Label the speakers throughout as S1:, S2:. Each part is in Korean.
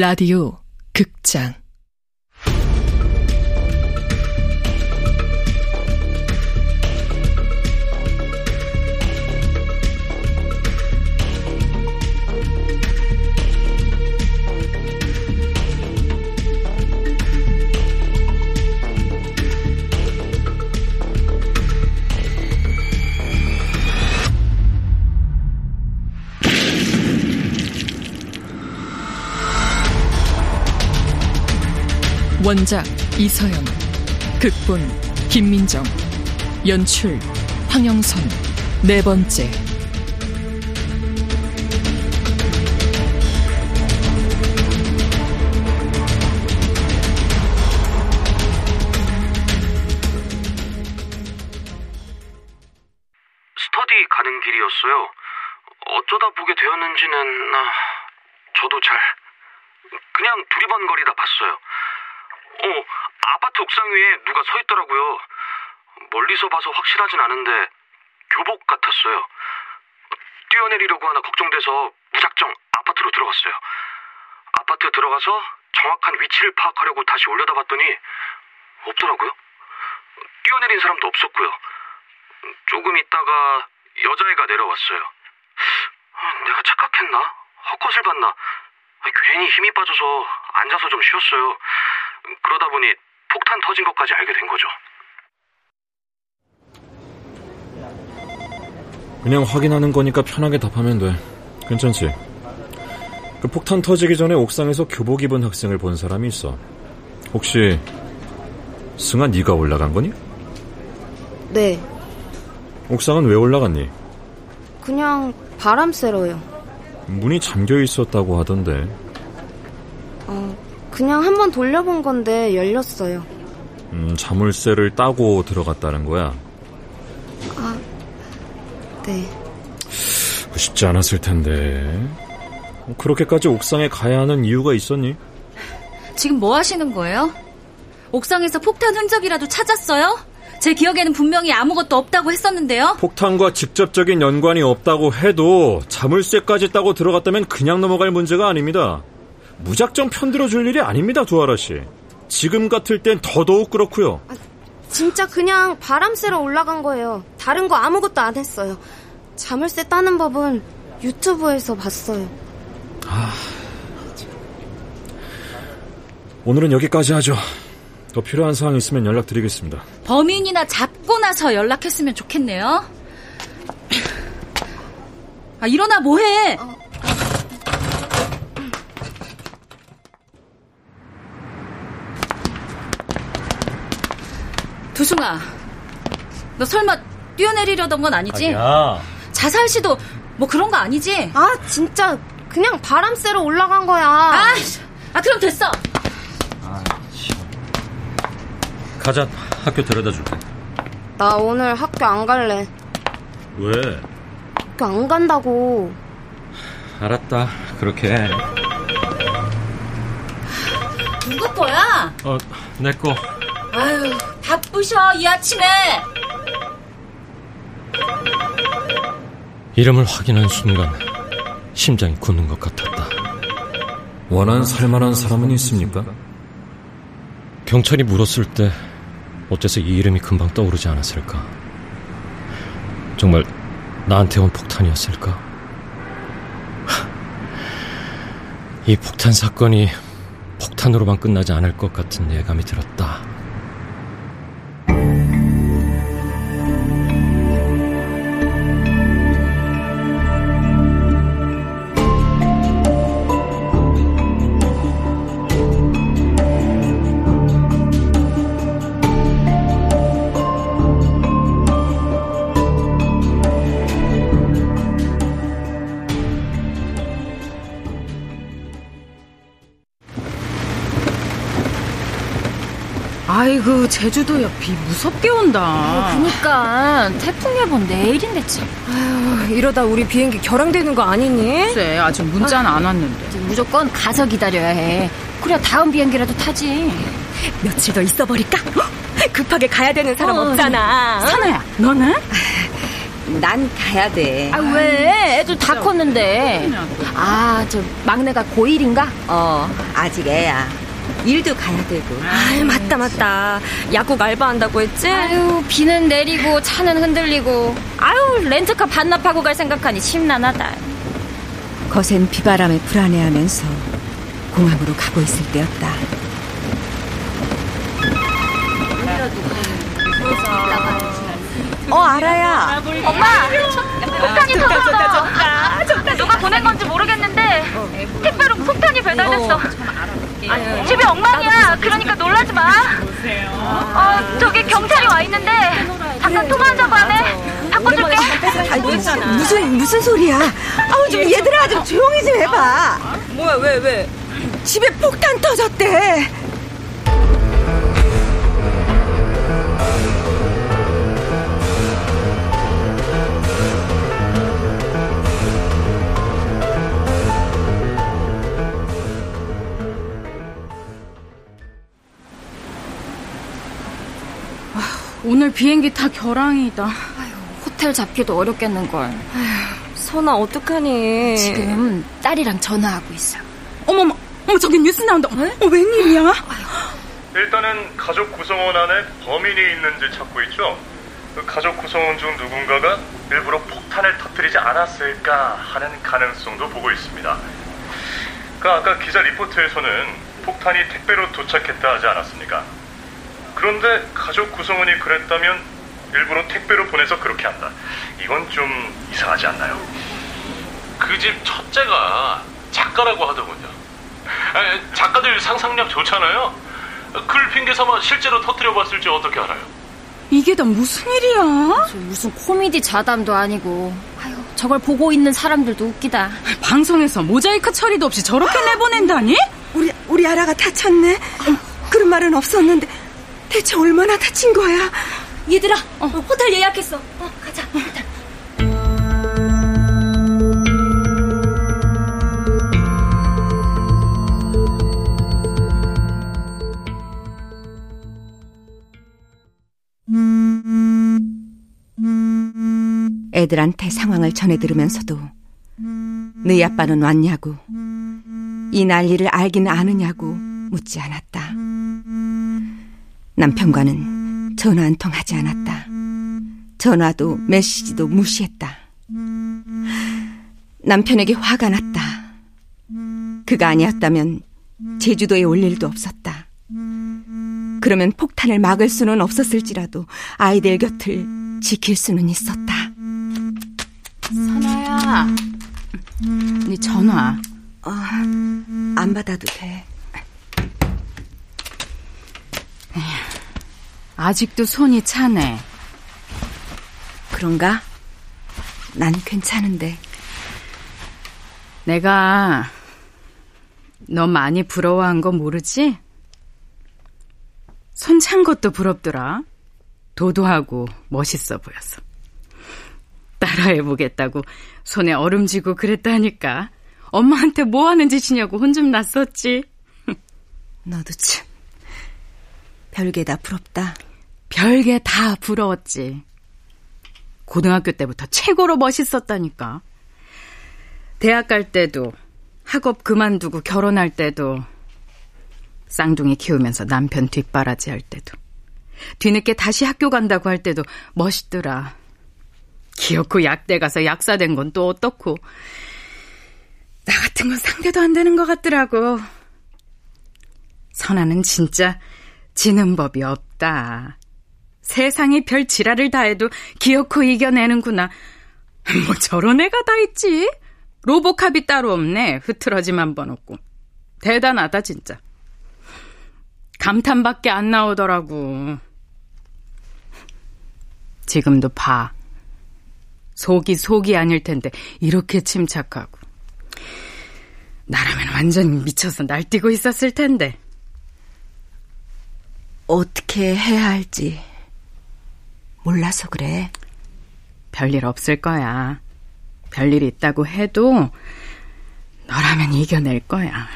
S1: 라디오 극장 원작 이서연 극본 김민정 연출 황영선. 네 번째
S2: 아파트 옥상 위에 누가 서 있더라고요. 멀리서 봐서 확실하진 않은데 교복 같았어요. 뛰어내리려고 하나 걱정돼서 무작정 아파트로 들어갔어요. 아파트 들어가서 정확한 위치를 파악하려고 다시 올려다 봤더니 없더라고요. 뛰어내린 사람도 없었고요. 조금 있다가 여자애가 내려왔어요. 내가 착각했나? 헛것을 봤나? 괜히 힘이 빠져서 앉아서 좀 쉬었어요. 그러다 보니 폭탄 터진 것까지 알게 된 거죠.
S3: 그냥 확인하는 거니까 편하게 답하면 돼. 괜찮지? 그 폭탄 터지기 전에 옥상에서 교복 입은 학생을 본 사람이 있어. 혹시 승아 네가 올라간 거니?
S4: 네.
S3: 옥상은 왜 올라갔니?
S4: 그냥 바람 쐬러요.
S3: 문이 잠겨 있었다고 하던데.
S4: 어, 그냥 한번 돌려본 건데 열렸어요.
S3: 음, 자물쇠를 따고 들어갔다는 거야.
S4: 아, 네.
S3: 쉽지 않았을 텐데. 그렇게까지 옥상에 가야 하는 이유가 있었니?
S5: 지금 뭐 하시는 거예요? 옥상에서 폭탄 흔적이라도 찾았어요? 제 기억에는 분명히 아무것도 없다고 했었는데요.
S3: 폭탄과 직접적인 연관이 없다고 해도 자물쇠까지 따고 들어갔다면 그냥 넘어갈 문제가 아닙니다. 무작정 편들어 줄 일이 아닙니다, 두아라 씨. 지금 같을 땐 더더욱 그렇고요.
S4: 아, 진짜 그냥 바람 쐬러 올라간 거예요. 다른 거 아무것도 안 했어요. 자물쇠 따는 법은 유튜브에서 봤어요. 아...
S3: 오늘은 여기까지 하죠. 더 필요한 사항 있으면 연락드리겠습니다.
S5: 범인이나 잡고 나서 연락했으면 좋겠네요. 아, 일어나 뭐해? 어. 두승아, 너 설마 뛰어내리려던 건 아니지?
S3: 아니야.
S5: 자살 시도 뭐 그런 거 아니지?
S4: 아, 진짜 그냥 바람 쐬러 올라간 거야.
S5: 아, 아 그럼 됐어.
S3: 가자. 학교 데려다 줄게.
S4: 나 오늘 학교 안 갈래.
S3: 왜?
S4: 학교 안 간다고.
S3: 알았다. 그렇게 해.
S5: 누구 거야?
S3: 어, 내 거.
S5: 아유, 바쁘셔, 이 아침에.
S6: 이름을 확인한 순간 심장이 굳는 것 같았다.
S3: 원한 살만한 사람은 있습니까?
S6: 경찰이 물었을 때 어째서 이 이름이 금방 떠오르지 않았을까? 정말 나한테 온 폭탄이었을까? 이 폭탄 사건이 폭탄으로만 끝나지 않을 것 같은 예감이 들었다.
S7: 아이고 제주도 옆이 무섭게 온다.
S5: 어, 그니까 태풍 예보는 내일인데 참.
S7: 아유 이러다 우리 비행기 결항되는 거 아니니?
S8: 글쎄 아직 문자는 아, 안 왔는데.
S5: 무조건 가서 기다려야 해. 그래야 다음 비행기라도 타지.
S7: 며칠 더 있어 버릴까? 급하게 가야 되는 사람 어, 없잖아.
S8: 사나야 너는?
S9: 난 가야 돼.
S7: 아, 왜? 애들 다 컸는데. 아, 저 막내가 고1인가?
S9: 어, 아직 애야. 일도 가야 되고.
S7: 아 맞다, 맞다. 약국 알바한다고 했지?
S5: 아유, 비는 내리고 차는 흔들리고. 아유, 렌트카 반납하고 갈 생각하니 심란하다.
S9: 거센 비바람에 불안해하면서 공항으로 가고 있을 때였다. 어, 알아야.
S5: 엄마! 폭탄이 터졌어! 누가 보낸 건지 모르겠는데, 택배로 폭탄이 배달됐어. 집이 엉망이야. 놀라지 마. 어, 저기 경찰이 와 있는데, 잠깐 통화한다고 하네. 바꿔줄게.
S9: 무슨, 무슨 소리야? 아우, 좀 얘들아, 좀 조용히 좀 해봐.
S7: 뭐야, 왜, 왜?
S9: 집에 폭탄 터졌대.
S8: 오늘 비행기 타 결항이다.
S5: 호텔 잡기도 어렵겠는걸.
S7: 선아, 어떡하니?
S5: 지금 딸이랑 전화하고 있어.
S8: 어머머, 어머 저기 뉴스 나온다. 어, 웬일이야?
S10: 일단은 가족 구성원 안에 범인이 있는지 찾고 있죠. 그 가족 구성원 중 누군가가 일부러 폭탄을 터뜨리지 않았을까 하는 가능성도 보고 있습니다. 그 아까 기자 리포트에서는 폭탄이 택배로 도착했다 하지 않았습니까? 그런데 가족 구성원이 그랬다면 일부러 택배로 보내서 그렇게 한다. 이건 좀 이상하지 않나요?
S11: 그 집 첫째가 작가라고 하더군요. 아, 작가들 상상력 좋잖아요. 그걸 핑계 삼아 실제로 터뜨려 봤을지 어떻게 알아요?
S8: 이게 다 무슨 일이야?
S5: 무슨 코미디 자담도 아니고. 아유, 저걸 보고 있는 사람들도 웃기다.
S8: 방송에서 모자이크 처리도 없이 저렇게 내보낸다니?
S9: 우리, 우리 아라가 다쳤네. 그런 말은 없었는데 대체 얼마나 다친 거야?
S5: 얘들아, 호텔 예약했어. 어, 가자, 호텔.
S9: 애들한테 상황을 전해 들으면서도 너희 아빠는 왔냐고 이 난리를 알긴 아느냐고 묻지 않았다. 남편과는 전화 한 통 하지 않았다. 전화도 메시지도 무시했다. 남편에게 화가 났다. 그가 아니었다면 제주도에 올 일도 없었다. 그러면 폭탄을 막을 수는 없었을지라도 아이들 곁을 지킬 수는 있었다.
S8: 선아야, 네 전화.
S9: 어, 안 받아도 돼.
S8: 아직도 손이 차네.
S9: 그런가? 난 괜찮은데.
S8: 내가 너 많이 부러워한 거 모르지? 손 찬 것도 부럽더라. 도도하고 멋있어 보여서. 따라해보겠다고 손에 얼음 쥐고 그랬다니까. 엄마한테 뭐 하는 짓이냐고 혼 좀 났었지.
S9: 너도 참. 별게 다 부럽다.
S8: 별게 다 부러웠지. 고등학교 때부터 최고로 멋있었다니까. 대학 갈 때도, 학업 그만두고 결혼할 때도, 쌍둥이 키우면서 남편 뒷바라지 할 때도, 뒤늦게 다시 학교 간다고 할 때도 멋있더라. 기어코 약대 가서 약사된 건 또 어떻고. 나 같은 건 상대도 안 되는 것 같더라고. 선아는 진짜 지는 법이 없다. 세상에 별 지랄을 다 해도 기어코 이겨내는구나. 뭐 저런 애가 다 있지? 로보캅이 따로 없네. 흐트러짐 한 번 없고. 대단하다 진짜. 감탄밖에 안 나오더라고. 지금도 봐. 속이 속이 아닐 텐데 이렇게 침착하고. 나라면 완전 미쳐서 날뛰고 있었을 텐데.
S9: 어떻게 해야 할지 몰라서 그래.
S8: 별일 없을 거야. 별일 있다고 해도 너라면 이겨낼 거야.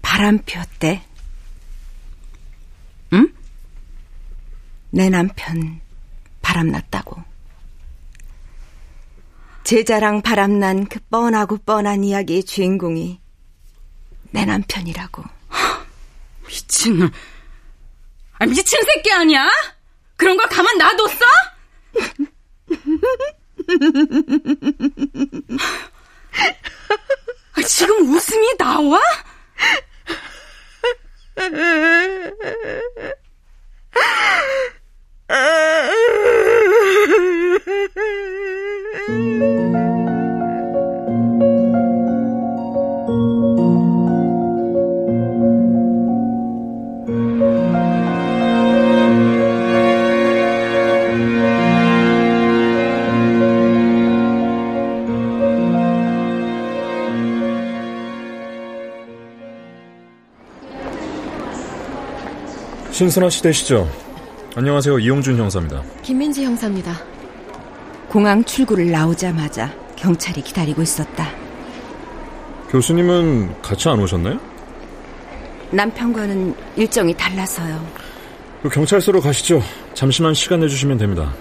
S9: 바람 피웠대.
S8: 응?
S9: 내 남편 바람 났다고. 제자랑 바람난 그 뻔하고 뻔한 이야기의 주인공이 내 남편이라고.
S8: 미친놈. 아, 미친 새끼 아니야? 그런 걸 가만 놔뒀어? 아, 지금 웃음이 나와?
S3: 신선아 씨 되시죠? 안녕하세요. 이용준 형사입니다.
S12: 김민지 형사입니다.
S9: 공항 출구를 나오자마자 경찰이 기다리고 있었다.
S3: 교수님은 같이 안 오셨나요?
S9: 남편과는 일정이 달라서요.
S3: 그 경찰서로 가시죠. 잠시만 시간 내주시면 됩니다.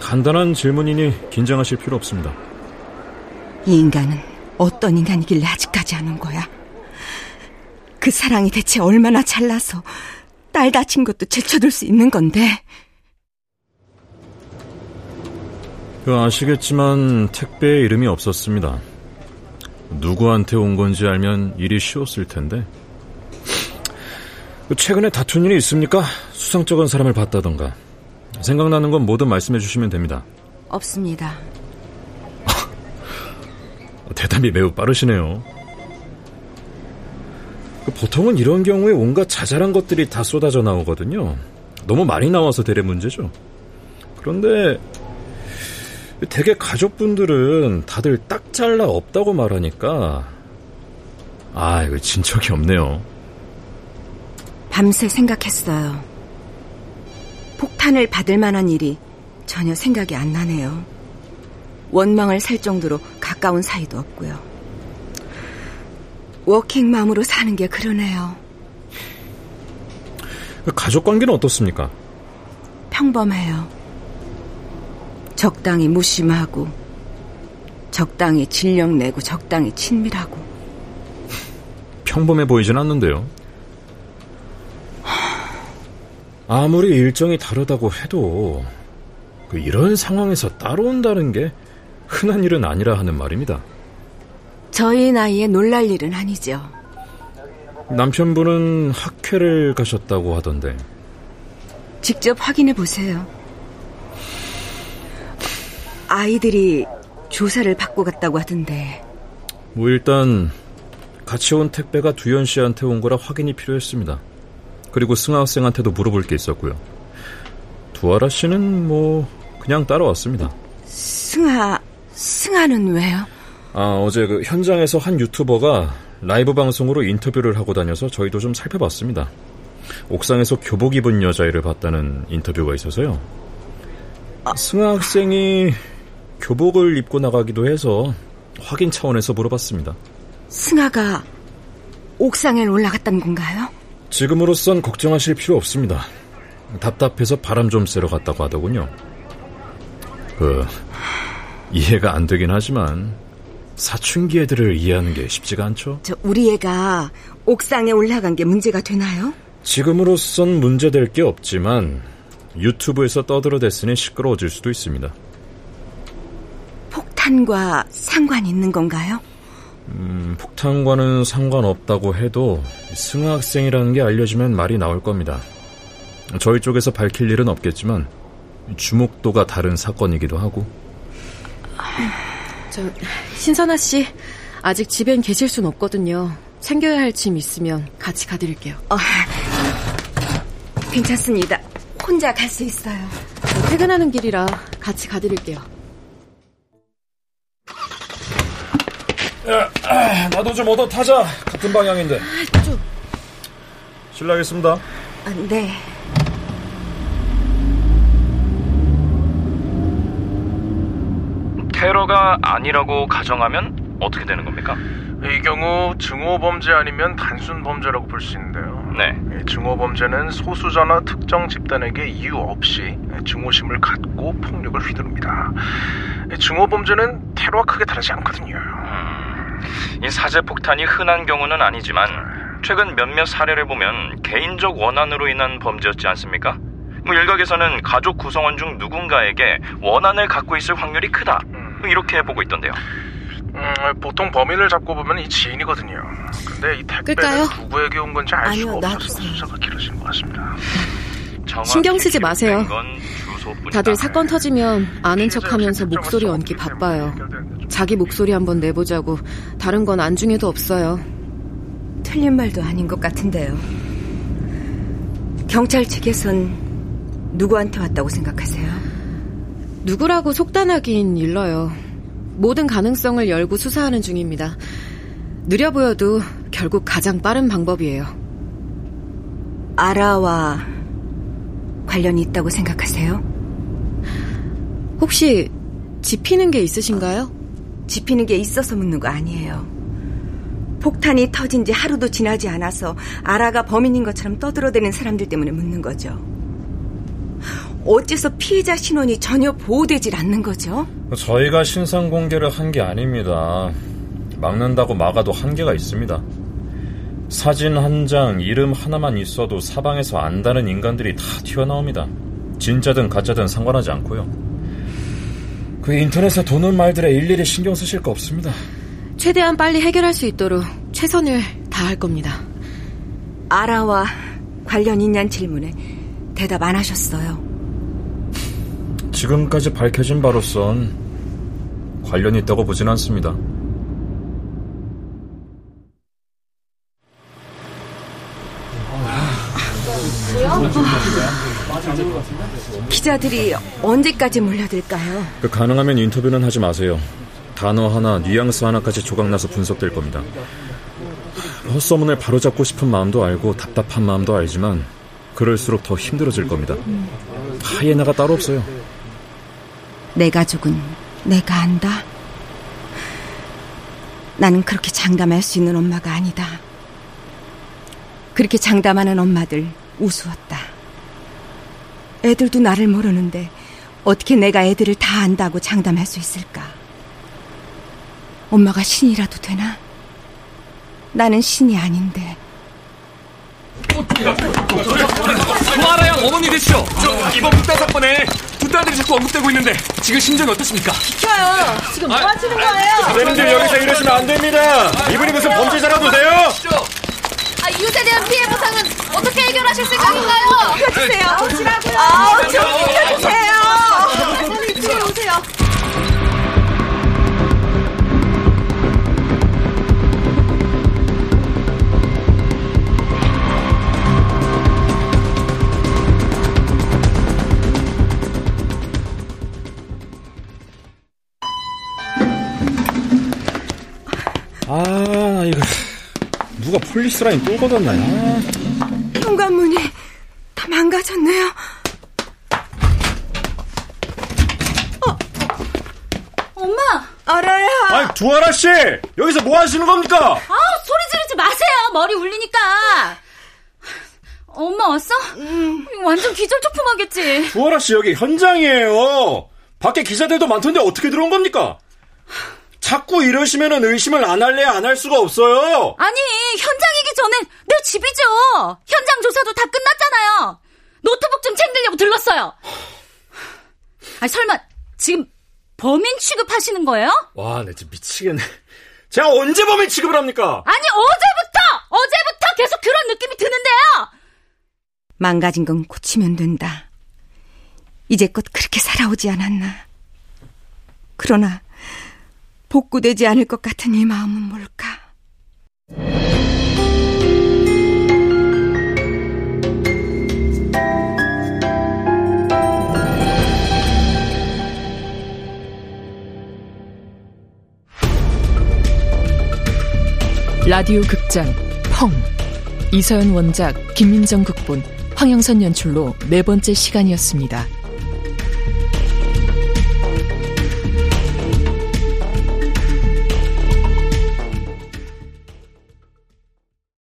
S3: 간단한 질문이니 긴장하실 필요 없습니다.
S9: 이 인간은 어떤 인간이길래 아직까지 안온 거야? 그 사랑이 대체 얼마나 잘나서 딸 다친 것도 제쳐둘 수 있는 건데.
S3: 그 아시겠지만 택배에 이름이 없었습니다. 누구한테 온 건지 알면 일이 쉬웠을 텐데. 그 최근에 다툰 일이 있습니까? 수상쩍은 사람을 봤다던가. 생각나는 건 뭐든 말씀해 주시면 됩니다.
S9: 없습니다.
S3: 대답이 매우 빠르시네요. 그 보통은 이런 경우에 온갖 자잘한 것들이 다 쏟아져 나오거든요. 너무 많이 나와서 되레 문제죠. 그런데 대개 가족분들은 다들 딱 잘라 없다고 말하니까 아 이거 진척이 없네요.
S9: 밤새 생각했어요. 폭탄을 받을 만한 일이 전혀 생각이 안 나네요. 원망을 살 정도로 가까운 사이도 없고요. 워킹맘으로 사는 게 그러네요.
S3: 가족 관계는 어떻습니까?
S9: 평범해요. 적당히 무심하고, 적당히 진력 내고, 적당히 친밀하고.
S3: 평범해 보이진 않는데요. 아무리 일정이 다르다고 해도 그 이런 상황에서 따로 온다는 게 흔한 일은 아니라 하는 말입니다.
S9: 저희 나이에 놀랄 일은 아니죠.
S3: 남편분은 학회를 가셨다고 하던데.
S9: 직접 확인해 보세요. 아이들이 조사를 받고 갔다고 하던데.
S3: 뭐 일단 같이 온 택배가 두현 씨한테 온 거라 확인이 필요했습니다. 그리고 승아 학생한테도 물어볼 게 있었고요. 두아라 씨는 뭐 그냥 따라왔습니다.
S9: 승아, 승아는 왜요?
S3: 아, 어제 그 현장에서 한 유튜버가 라이브 방송으로 인터뷰를 하고 다녀서 저희도 좀 살펴봤습니다. 옥상에서 교복 입은 여자애를 봤다는 인터뷰가 있어서요. 아, 승아 학생이 교복을 입고 나가기도 해서 확인 차원에서 물어봤습니다.
S9: 승아가 옥상에 올라갔다는 건가요?
S3: 지금으로선 걱정하실 필요 없습니다. 답답해서 바람 좀 쐬러 갔다고 하더군요. 그, 이해가 안 되긴 하지만 사춘기 애들을 이해하는 게 쉽지가 않죠.
S9: 저 우리 애가 옥상에 올라간 게 문제가 되나요?
S3: 지금으로선 문제될 게 없지만 유튜브에서 떠들어댔으니 시끄러워질 수도 있습니다.
S9: 폭탄과 상관 있는 건가요?
S3: 음, 폭탄과는 상관없다고 해도 승하 학생이라는 게 알려지면 말이 나올 겁니다. 저희 쪽에서 밝힐 일은 없겠지만 주목도가 다른 사건이기도 하고.
S12: 저 신선아 씨 아직 집엔 계실 순 없거든요. 챙겨야 할 짐 있으면 같이 가드릴게요. 어,
S9: 괜찮습니다. 혼자 갈 수 있어요.
S12: 퇴근하는 길이라 같이 가드릴게요.
S3: 야, 아, 나도 좀 얻어 타자. 같은 방향인데. 좀. 실례하겠습니다.
S9: 아, 네.
S2: 테러가 아니라고 가정하면 어떻게 되는 겁니까?
S10: 이 경우 증오 범죄 아니면 단순 범죄라고 볼 수 있는데요.
S13: 네. 증오 범죄는 소수자나 특정 집단에게 이유 없이 증오심을 갖고 폭력을 휘두릅니다. 증오 범죄는 테러와 크게 다르지 않거든요. 음,
S14: 이 사제 폭탄이 흔한 경우는 아니지만 최근 몇몇 사례를 보면 개인적 원한으로 인한 범죄였지 않습니까? 뭐 일각에서는 가족 구성원 중 누군가에게 원한을 갖고 있을 확률이 크다. 뭐 이렇게 보고 있던데요.
S13: 음, 보통 범인을 잡고 보면 이 지인이거든요. 근데 이 택배는 끌까요? 누구에게 온 건지 알 아니요, 수가 없어서 수사가 길어진 것 같습니다.
S12: 신경 쓰지 마세요. 다들 사건 터지면 아는 척하면서 목소리 얹기 바빠요. 자기 목소리 한번 내보자고 다른 건 안중에도 없어요.
S9: 틀린 말도 아닌 것 같은데요. 경찰 측에선 누구한테 왔다고 생각하세요?
S12: 누구라고 속단하긴 일러요. 모든 가능성을 열고 수사하는 중입니다. 느려 보여도 결국 가장 빠른 방법이에요.
S9: 아라와 관련이 있다고 생각하세요?
S12: 혹시 지피는 게 있으신가요?
S9: 지피는 게 있어서 묻는 거 아니에요. 폭탄이 터진 지 하루도 지나지 않아서 아라가 범인인 것처럼 떠들어대는 사람들 때문에 묻는 거죠. 어째서 피해자 신원이 전혀 보호되질 않는 거죠?
S3: 저희가 신상 공개를 한 게 아닙니다. 막는다고 막아도 한계가 있습니다. 사진 한 장, 이름 하나만 있어도 사방에서 안다는 인간들이 다 튀어나옵니다. 진짜든 가짜든 상관하지 않고요. 그 인터넷에 도는 말들에 일일이 신경 쓰실 거 없습니다.
S12: 최대한 빨리 해결할 수 있도록 최선을 다할 겁니다.
S9: 아라와 관련 있냐는 질문에 대답 안 하셨어요.
S3: 지금까지 밝혀진 바로선 관련이 있다고 보진 않습니다.
S9: 기자들이 언제까지 몰려들까요?
S3: 그 가능하면 인터뷰는 하지 마세요. 단어 하나, 뉘앙스 하나까지 조각나서 분석될 겁니다. 헛소문을 바로잡고 싶은 마음도 알고 답답한 마음도 알지만 그럴수록 더 힘들어질 겁니다. 하이에나가 따로 없어요.
S9: 내 가족은 내가 안다. 나는 그렇게 장담할 수 있는 엄마가 아니다. 그렇게 장담하는 엄마들 우스웠다. 애들도 나를 모르는데 어떻게 내가 애들을 다 안다고 장담할 수 있을까? 엄마가 신이라도 되나? 나는 신이 아닌데.
S15: 조아라양 어머니 되시죠? 저 이번 북단 사건에 두 딸들이 자꾸 언급되고 있는데 지금 심정이 어떻습니까?
S7: 비켜요. 지금 뭐 하시는 거예요?
S3: 선생님들 여기서 이러시면 안 됩니다. 이분이 무슨 범죄자라도 돼요?
S5: 아, 이웃에 대한 피해 보상은 어떻게 해결하실 생각인가요?
S7: 비켜주세요.
S5: 오시라고요.
S7: 아, 좀 비켜주세요.
S5: 빨리 이쪽에 오세요.
S3: 폴리스 라인 또 걷었나? 요
S9: 현관문이 다 망가졌네요.
S7: 어, 엄마.
S9: 아라야.
S3: 아, 두아라 씨, 여기서 뭐 하시는 겁니까?
S7: 아, 소리 지르지 마세요. 머리 울리니까. 엄마 왔어? 음. 완전 기절초풍하겠지.
S3: 두아라 씨 여기 현장이에요. 밖에 기자들도 많던데 어떻게 들어온 겁니까? 자꾸 이러시면 의심을 안 할래야 안할 수가 없어요.
S7: 아니, 현장이기 전엔 내 집이죠. 현장 조사도 다 끝났잖아요. 노트북 좀 챙기려고 들렀어요. 아, 설마 지금 범인 취급하시는 거예요?
S3: 와, 내 진짜 미치겠네. 제가 언제 범인 취급을 합니까?
S7: 아니, 어제부터! 어제부터 계속 그런 느낌이 드는데요!
S9: 망가진 건 고치면 된다. 이제껏 그렇게 살아오지 않았나. 그러나 복구되지 않을 것 같은 이 마음은 뭘까?
S1: 라디오 극장 펑 이서연 원작 김민정 극본 황영선 연출로 네 번째 시간이었습니다.